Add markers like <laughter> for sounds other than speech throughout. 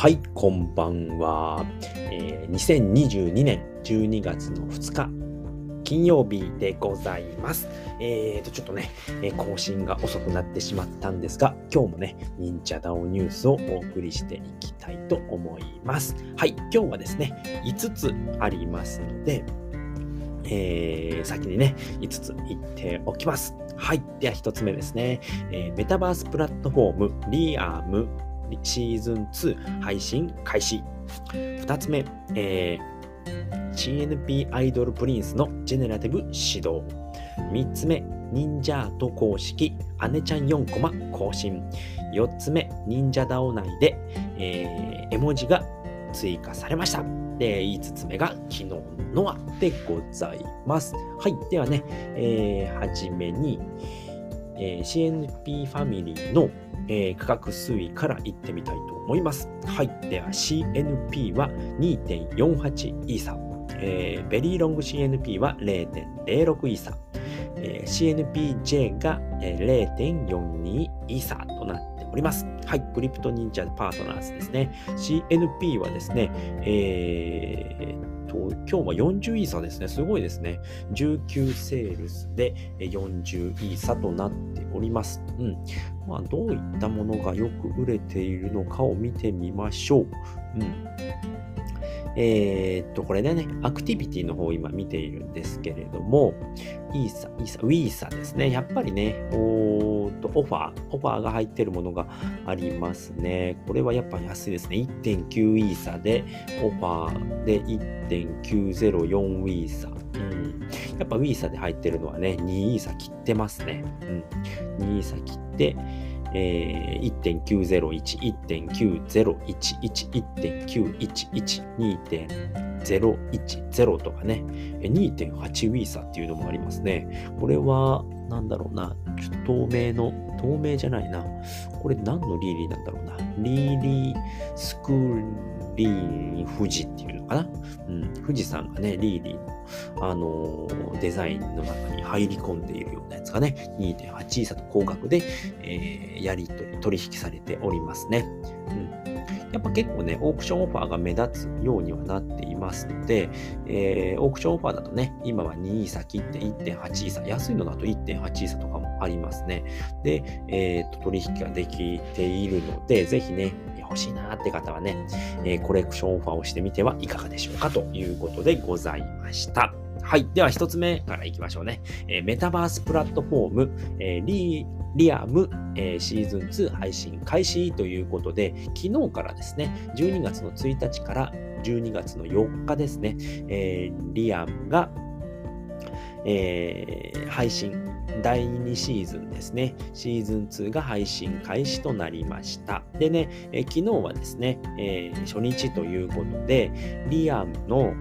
はい、こんばんは。えー、2022年12月の2日、金曜日でございます。えーと、ちょっとね、え更新が遅くなってしまったんですが、今日もね、忍者ダオニュースをお送りしていきたいと思います。はい、今日はですね、5つありますので、えー先にね、5つ言っておきます。はい。では1つ目ですね。えーメタバースプラットフォーム、リアムシーズン2配信開始。2つ目、えー CNP アイドルプリンスのジェネラティブ指導。3つ目、忍者アート公式、姉ちゃん4コマ更新。4つ目、忍者ダオ内で、えー絵文字が追加されました。で、5つ目が昨日のはでございます。はい。ではね、えーはじめに、えー CNP ファミリーの、えー価格推移からいってみたいと思います。はい。では CNP は2.48イーサ。えーベリーロング CNP は0.06イーサ。えー CNPJ が、えー0.42イーサとなっております。はい。クリプト忍者パートナーズですね。CNP はですね、えーと、今日は40イーサですね。すごいですね。19セールスで40イーサとなっております。うん。まあ、どういったものがよく売れているのかを見てみましょう。うん。えーっと、これでね、アクティビティの方を今見ているんですけれども、イーサ、イーサ、ウィーサですね。やっぱりね、おと、オファー、オファーが入ってるものがありますね。これはやっぱ安いですね。1.9イーサで、オファーで1.904ウィーサ。うん。やっぱウィーサで入ってるのはね、2イーサ切ってますね。うん。2イーサ切って、えー、1.901、1.9011、1.911、2.010とかね、え2.8ウィーサっていうのもありますね。これは、なんだろうな、ちょっと透明の、透明じゃないな。これ何のリーリーなんだろうな。リーリースクリーン富士っていうのかな？うん、富士山がね、リーリーの、あのーデザインの中に入り込んでいるようなやつがね、2.8イーサと高額で、えーやり取り、取引されておりますね。うん。やっぱ結構ね、オークションオファーが目立つようにはなっていますので、えーオークションオファーだとね、今は2イーサ切って1.8イーサ、安いのだと1.8イーサとかもありますね。で、えーと、取引ができているので、ぜひね、欲しいなって方はね、えーコレクションオファーをしてみてはいかがでしょうかということでございました。はい。では一つ目からいきましょうね。えーメタバースプラットフォーム、えーリリアム、えーシーズン2配信開始ということで、昨日からですね、12月の1日から12月の4日ですね、えーリアムが、えー配信第2シーズンですね。シーズン2が配信開始となりました。でね、えー昨日はですね、えー初日ということで、リアムの、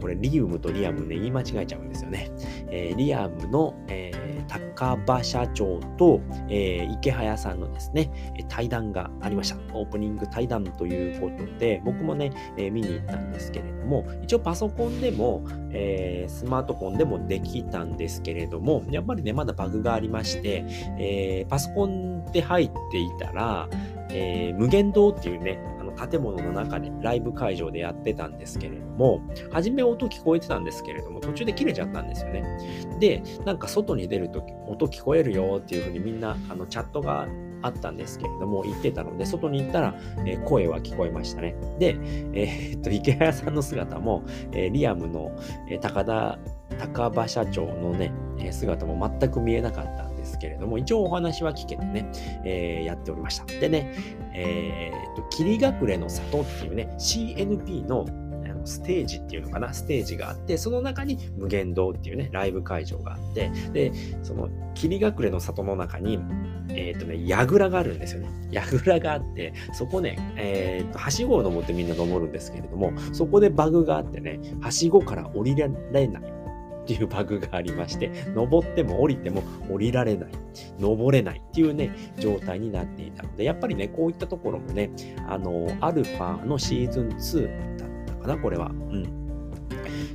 これリウムとリアムね、言い間違えちゃうんですよね。えーリアムの、えー高場社長と、えー池早さんのですね、対談がありました。オープニング対談ということで、僕もね、え見に行ったんですけれども、一応パソコンでも、えスマートフォンでもできたんですけれども、やっぱりね、まだバグがありまして、えパソコンで入っていたら、えー無限堂っていうね、建物の中でライブ会場でやってたんですけれども、初め音聞こえてたんですけれども、途中で切れちゃったんですよね。で、なんか外に出ると、音聞こえるよっていうふうにみんな、あの、チャットがあったんですけれども、言ってたので、外に行ったら、えー声は聞こえましたね。で、えーっと、池谷さんの姿も、えーリアムの、え高田、高場社長のね、姿も全く見えなかったですけれども、一応お話は聞けてね、えーやっておりました。でね、えーっと、霧隠れの里っていうね、CNP のステージっていうのかな、ステージがあって、その中に無限堂っていうね、ライブ会場があって、で、その霧隠れの里の中に、えっ、とね、櫓があるんですよね。櫓があって、そこね、えっ、と、はしごを登ってみんな登るんですけれども、そこでバグがあってね、はしごから降りられないっていうバグがありまして、登っても降りても降りられない、登れないっていうね、状態になっていたので、やっぱりね、こういったところもね、あの、アルファのシーズン2だったかな、これは。うん。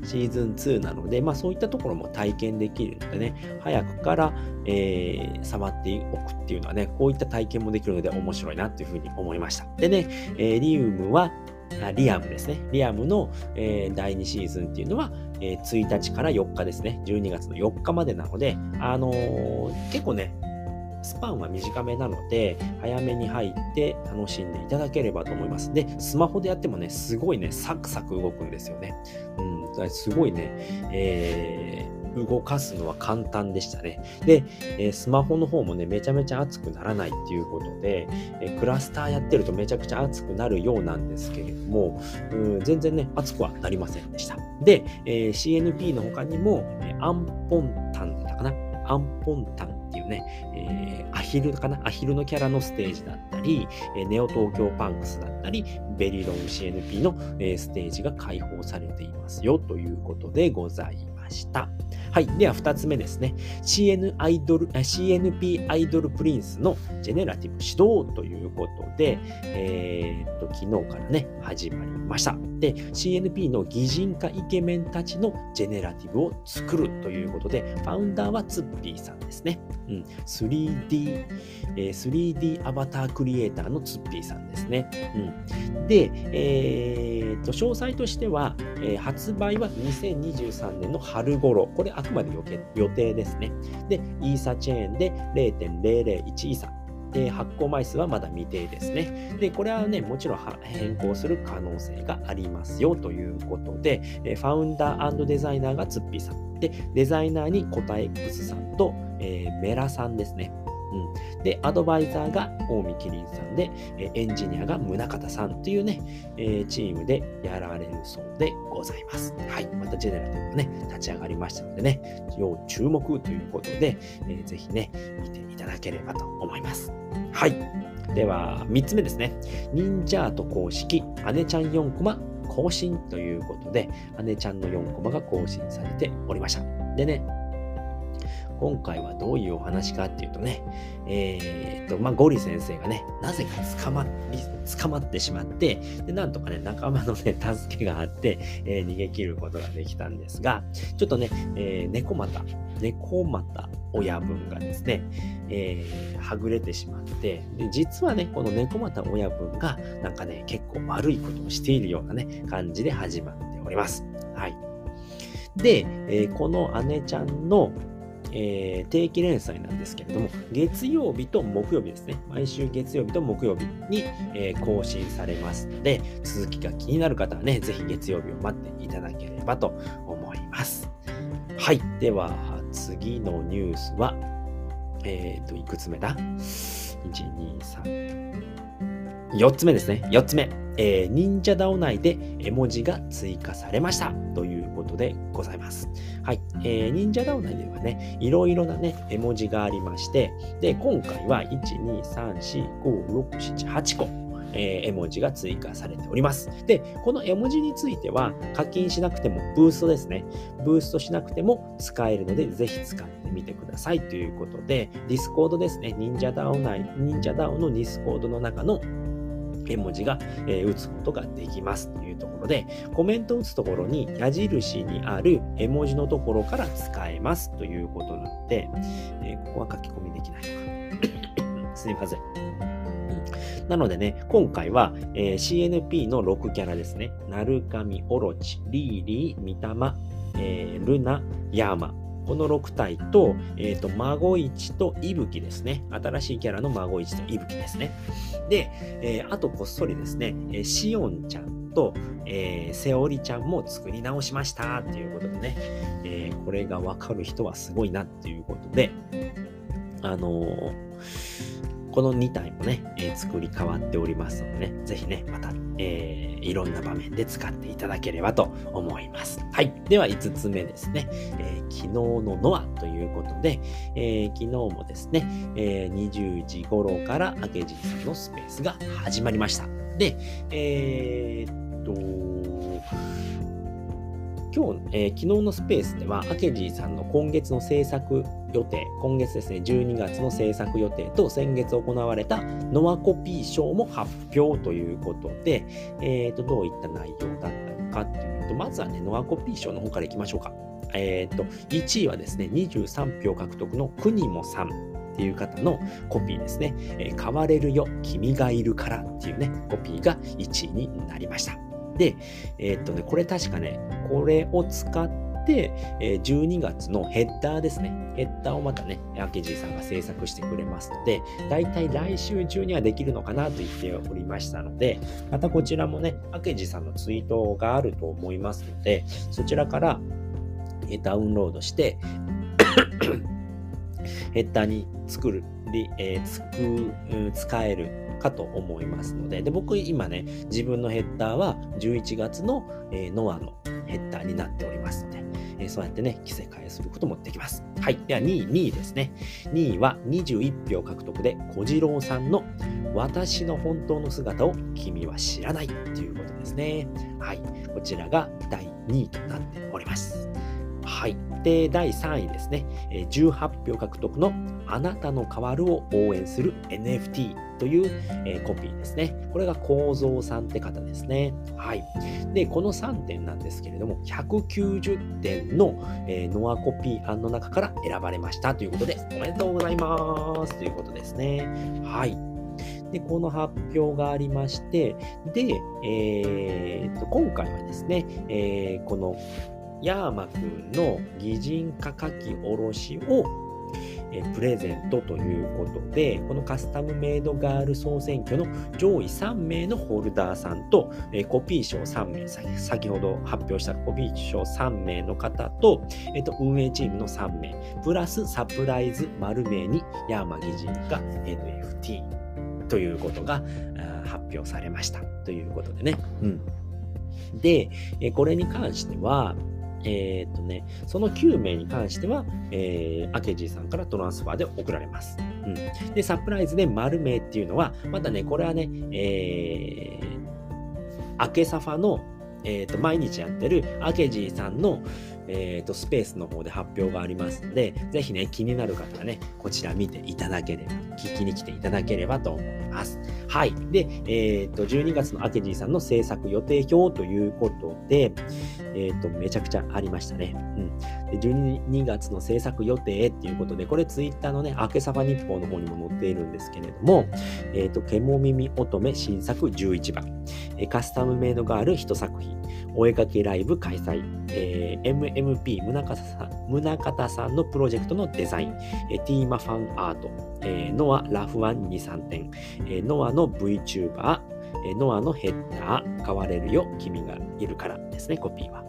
シーズン2なので、まあそういったところも体験できるのでね、早くから、えー、触っておくっていうのはね、こういった体験もできるので面白いなっていうふうに思いました。でね、えー、リウムは、リアムですね。リアムの、えー、第2シーズンっていうのは、えー、1日から4日ですね。12月の4日までなので、あのー、結構ね、スパンは短めなので、早めに入って楽しんでいただければと思います。で、スマホでやってもね、すごいね、サクサク動くんですよね。うん、すごいね、えー動かすのは簡単でしたね。で、えー、スマホの方もね、めちゃめちゃ熱くならないっていうことで、えー、クラスターやってるとめちゃくちゃ熱くなるようなんですけれども、うん全然ね、熱くはなりませんでした。で、えー、CNP の他にも、えアンポンタンだったかなアンポンタンっていうね、えー、アヒルかなアヒルのキャラのステージだったり、えー、ネオ東京パンクスだったり、ベリロン CNP の、えー、ステージが開放されていますよということでございました。はい。では、2つ目ですね。CN アイドル、CNP アイドルプリンスのジェネラティブ指導ということで、えー、っと、昨日からね、始まりました。で、CNP の擬人化イケメンたちのジェネラティブを作るということで、ファウンダーはツッピーさんですね。うん。3D、えー、3D アバタークリエイターのツッピーさんですね。うん。で、えー、っと、詳細としては、えー、発売は2023年の春頃。これあ、くまで予定ですね。で、イーサチェーンで0.001イーサ。で、発行枚数はまだ未定ですね。で、これはね、もちろん変更する可能性がありますよということで、ファウンダーデザイナーがツッピーさん。で、デザイナーにコタ X さんと、えー、メラさんですね。うん、で、アドバイザーが近江キリンさんで、エンジニアが宗像さんというね、えチームでやられるそうでございます。はい。またジェネラティブがね、立ち上がりましたのでね、要注目ということで、えー、ぜひね、見ていただければと思います。はい。では、3つ目ですね。忍者アート公式、姉ちゃん4コマ更新ということで、姉ちゃんの4コマが更新されておりました。でね、今回はどういうお話かっていうとね、えー、っと、まあ、ゴリ先生がね、なぜか捕まり捕まってしまって、で、なんとかね、仲間のね、<laughs> 助けがあって、えー、逃げ切ることができたんですが、ちょっとね、えー、猫又、猫又親分がですね、えー、はぐれてしまって、で、実はね、この猫又親分が、なんかね、結構悪いことをしているようなね、感じで始まっております。はい。で、えー、この姉ちゃんの、えー、定期連載なんですけれども、月曜日と木曜日ですね。毎週月曜日と木曜日に、えー、更新されますので、続きが気になる方はね、ぜひ月曜日を待っていただければと思います。はい。では、次のニュースは、えっ、ー、と、いくつ目だ ?1、2、3。4つ目ですね。4つ目。えー、忍者ダオ内で絵文字が追加されましたということでございます。はい。えー、忍者ダオ内ではね、いろいろなね、絵文字がありまして、で、今回は1、2、3、4、5、6、7、8個。えー、絵文字が追加されております。で、この絵文字については課金しなくてもブーストですね。ブーストしなくても使えるので、ぜひ使ってみてくださいということで、ディスコードですね。忍者ダオ内、忍者ダオのディスコードの中の絵文字が、え、打つことができますというところで、コメントを打つところに矢印にある絵文字のところから使えますということなので、え、ここは書き込みできないのか。<coughs> すいません。なのでね、今回は、えー、CNP の6キャラですね。なるかみ、オロチ、リーリー、みたま、えー、ルナ、ヤーマ、この6体と、えっ、ー、と、孫市と息吹ですね。新しいキャラの孫市と息吹ですね。で、えー、あとこっそりですね、えー、シオンちゃんと、えー、セオリちゃんも作り直しましたっていうことでね、えー、これがわかる人はすごいなっていうことで、あのーこの2体もね、えー、作り変わっておりますのでね、ぜひね、また、えー、いろんな場面で使っていただければと思います。はい。では5つ目ですね、えー、昨日のノアということで、えー、昨日もですね、えー、20時頃から明治さんのスペースが始まりました。で、えー、っと、今日、えー、昨日のスペースでは、アケジーさんの今月の制作予定、今月ですね、12月の制作予定と先月行われたノアコピー賞も発表ということで、えーと、どういった内容だったのかっていう、と、まずはね、ノアコピー賞の方からいきましょうか。えっ、と、1位はですね、23票獲得の国もさんっていう方のコピーですね。えー、変われるよ、君がいるからっていうね、コピーが1位になりました。で、えー、っとね、これ確かね、これを使って、え12月のヘッダーですね。ヘッダーをまたね、アケジーさんが制作してくれますので、だいたい来週中にはできるのかなと言っておりましたので、またこちらもね、アケジーさんのツイートがあると思いますので、そちらからダウンロードして <coughs> ヘッダーに作る、えー、つく使えるかと思いますので、で僕今ね、自分のヘッダーは11月の、えー、ノアのヘッダーになっておりますので、えー、そうやってね、着せ替えすることもできます。はい。では2位、2位ですね。2位は21票獲得で、小次郎さんの私の本当の姿を君は知らないということですね。はい。こちらが第2位となっております。はい。で、第3位ですね。18票獲得のあなたの変わるを応援する NFT という、えー、コピーですね。これが構造さんって方ですね。はい。で、この3点なんですけれども、190点の、えー、ノアコピー案の中から選ばれましたということで、おめでとうございますということですね。はい。で、この発表がありまして、で、えー、と今回はですね、えー、このヤーマくんの擬人化書き下ろしをえプレゼントということで、このカスタムメイドガール総選挙の上位3名のホルダーさんと、えコピー賞3名、先ほど発表したコピー賞3名の方と、えっと、運営チームの3名、プラスサプライズ丸名にヤーマ擬人化 NFT ということが発表されましたということでね。うん。で、これに関しては、えー、っとね、その9名に関しては、えー、アケジーさんからトランスファーで送られます。うん。で、サプライズで丸名っていうのは、またね、これはね、えー、アケサファの、えー、と毎日やってるアケジーさんの、えー、とスペースの方で発表がありますので、ぜひね、気になる方はね、こちら見ていただければ、聞きに来ていただければと思います。はい。で、えっ、ー、と、12月のアケジーさんの制作予定表ということで、えっ、ー、と、めちゃくちゃありましたね。うん。で、12月の制作予定っていうことで、これツイッターのね、明けさば日報の方にも載っているんですけれども、えっ、ー、と、ケモ耳乙女新作11番、カスタムメイドガール1作品、お絵かきライブ開催、えー、MMP 宗像さん宗方さんのプロジェクトのデザイン、えー、ティーマファンアート、えー、ノアラフワン2、3点、えー、ノアの VTuber、えー、ノアのヘッダー、変われるよ、君がいるからですね、コピーは。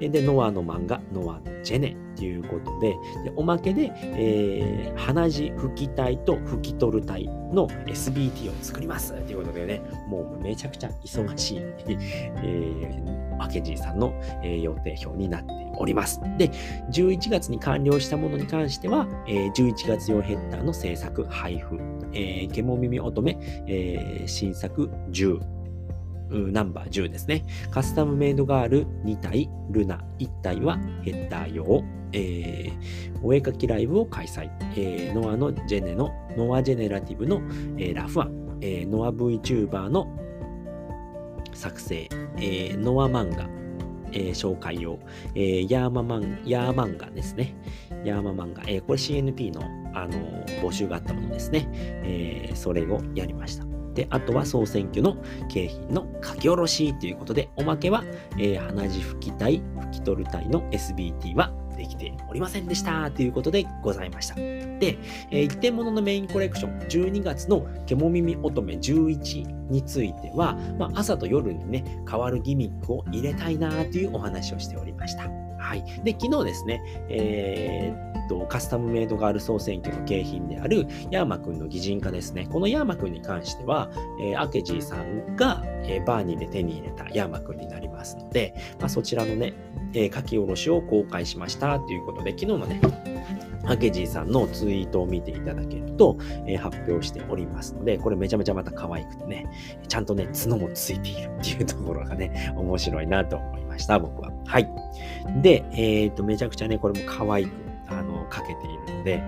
で、ノアの漫画、ノアのジェネということで、でおまけで、えー、鼻血拭きたいと拭き取る体の SBT を作りますということでね、もうめちゃくちゃ忙しい、<laughs> えー、マケジーさんの、えー、予定表になっております。で、11月に完了したものに関しては、えー、11月用ヘッダーの制作、配布、えー、ケモ耳乙女、えー、新作10、ナンバー10ですね。カスタムメイドガール2体、ルナ1体はヘッダー用。えー、お絵かきライブを開催。えー、ノアのジェネの、ノアジェネラティブの、えー、ラフアン、えー、ノア VTuber の作成、えー、ノア漫画、えー、紹介用、えー、ヤーママン、ヤー漫画ですね。ヤーマ漫画、えー、これ CNP の、あのー、募集があったものですね。えー、それをやりました。で、あとは総選挙の景品の書き下ろしということで、おまけは、えー、鼻血拭きたい、拭き取るたいの SBT はできておりませんでしたということでございました。で、えー、一点物のメインコレクション、12月のケモ耳乙女11については、まあ、朝と夜にね、変わるギミックを入れたいなというお話をしておりました。はい。で、昨日ですね、えー、っと、カスタムメイドガール総選挙の景品であるヤーマくんの擬人化ですね。このヤーマくんに関しては、えー、アケジーさんが、えー、バーニーで手に入れたヤーマくんになりますので、まあ、そちらのね、えー、書き下ろしを公開しましたということで、昨日のね、アケジーさんのツイートを見ていただけると、えー、発表しておりますので、これめちゃめちゃまた可愛くてね、ちゃんとね、角もついているっていうところがね、面白いなと思いますした、僕は。はい。で、えっ、ー、と、めちゃくちゃね、これも可愛く、あの、かけているので、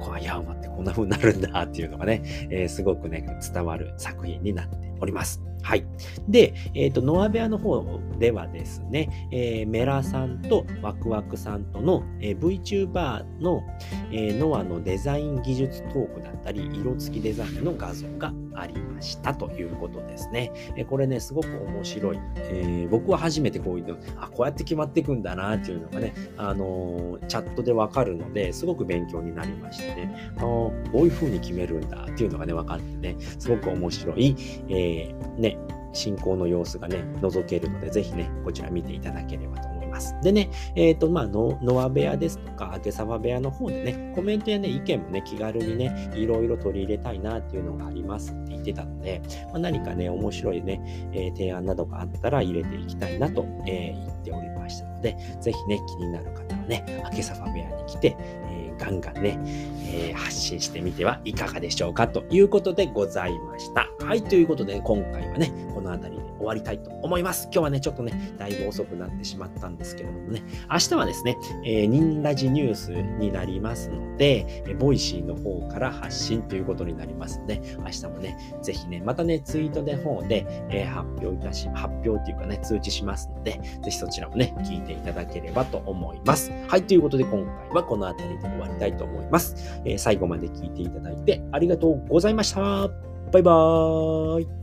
こう、ヤーマってこんな風になるんだっていうのがね、えー、すごくね、伝わる作品になっております。はい。で、えっ、ー、と、ノアベアの方ではですね、えー、メラさんとワクワクさんとの、えー、VTuber の、えー、ノアのデザイン技術トークだったり、色付きデザインの画像がありましたということですね。えー、これね、すごく面白い。えー、僕は初めてこういうの、あ、こうやって決まっていくんだなっていうのがね、あのー、チャットでわかるので、すごく勉強になりましてね、あこういう風に決めるんだっていうのがね、分かってね、すごく面白い、えー、ね、進行の様子がね、覗けるので、ぜひね、こちら見ていただければと思います。でね、えっ、ー、と、まあ、ノア部屋ですとか、明けさま部屋の方でね、コメントやね、意見もね、気軽にね、いろいろ取り入れたいなっていうのがありますって言ってたので、まあ、何かね、面白いね、えー、提案などがあったら入れていきたいなと、えー、言っておりましたので、ぜひね、気になる方はね、明けさま部屋に来て、えガンガンね、え発信してみてはいかがでしょうかということでございました。はい、ということで、今回はね、この辺りで終わりたいと思います。今日はね、ちょっとね、だいぶ遅くなってしまったんですけれどもね、明日はですね、えー、ニンラジニュースになりますので、えボイシーの方から発信ということになりますので、明日もね、ぜひね、またね、ツイートの方で、えー、発表いたし、発表っていうかね、通知しますので、ぜひそちらもね、聞いていただければと思います。はい、ということで今回はこの辺りで終わりたいと思います。えー、最後まで聞いていただいてありがとうございました。バイバーイ。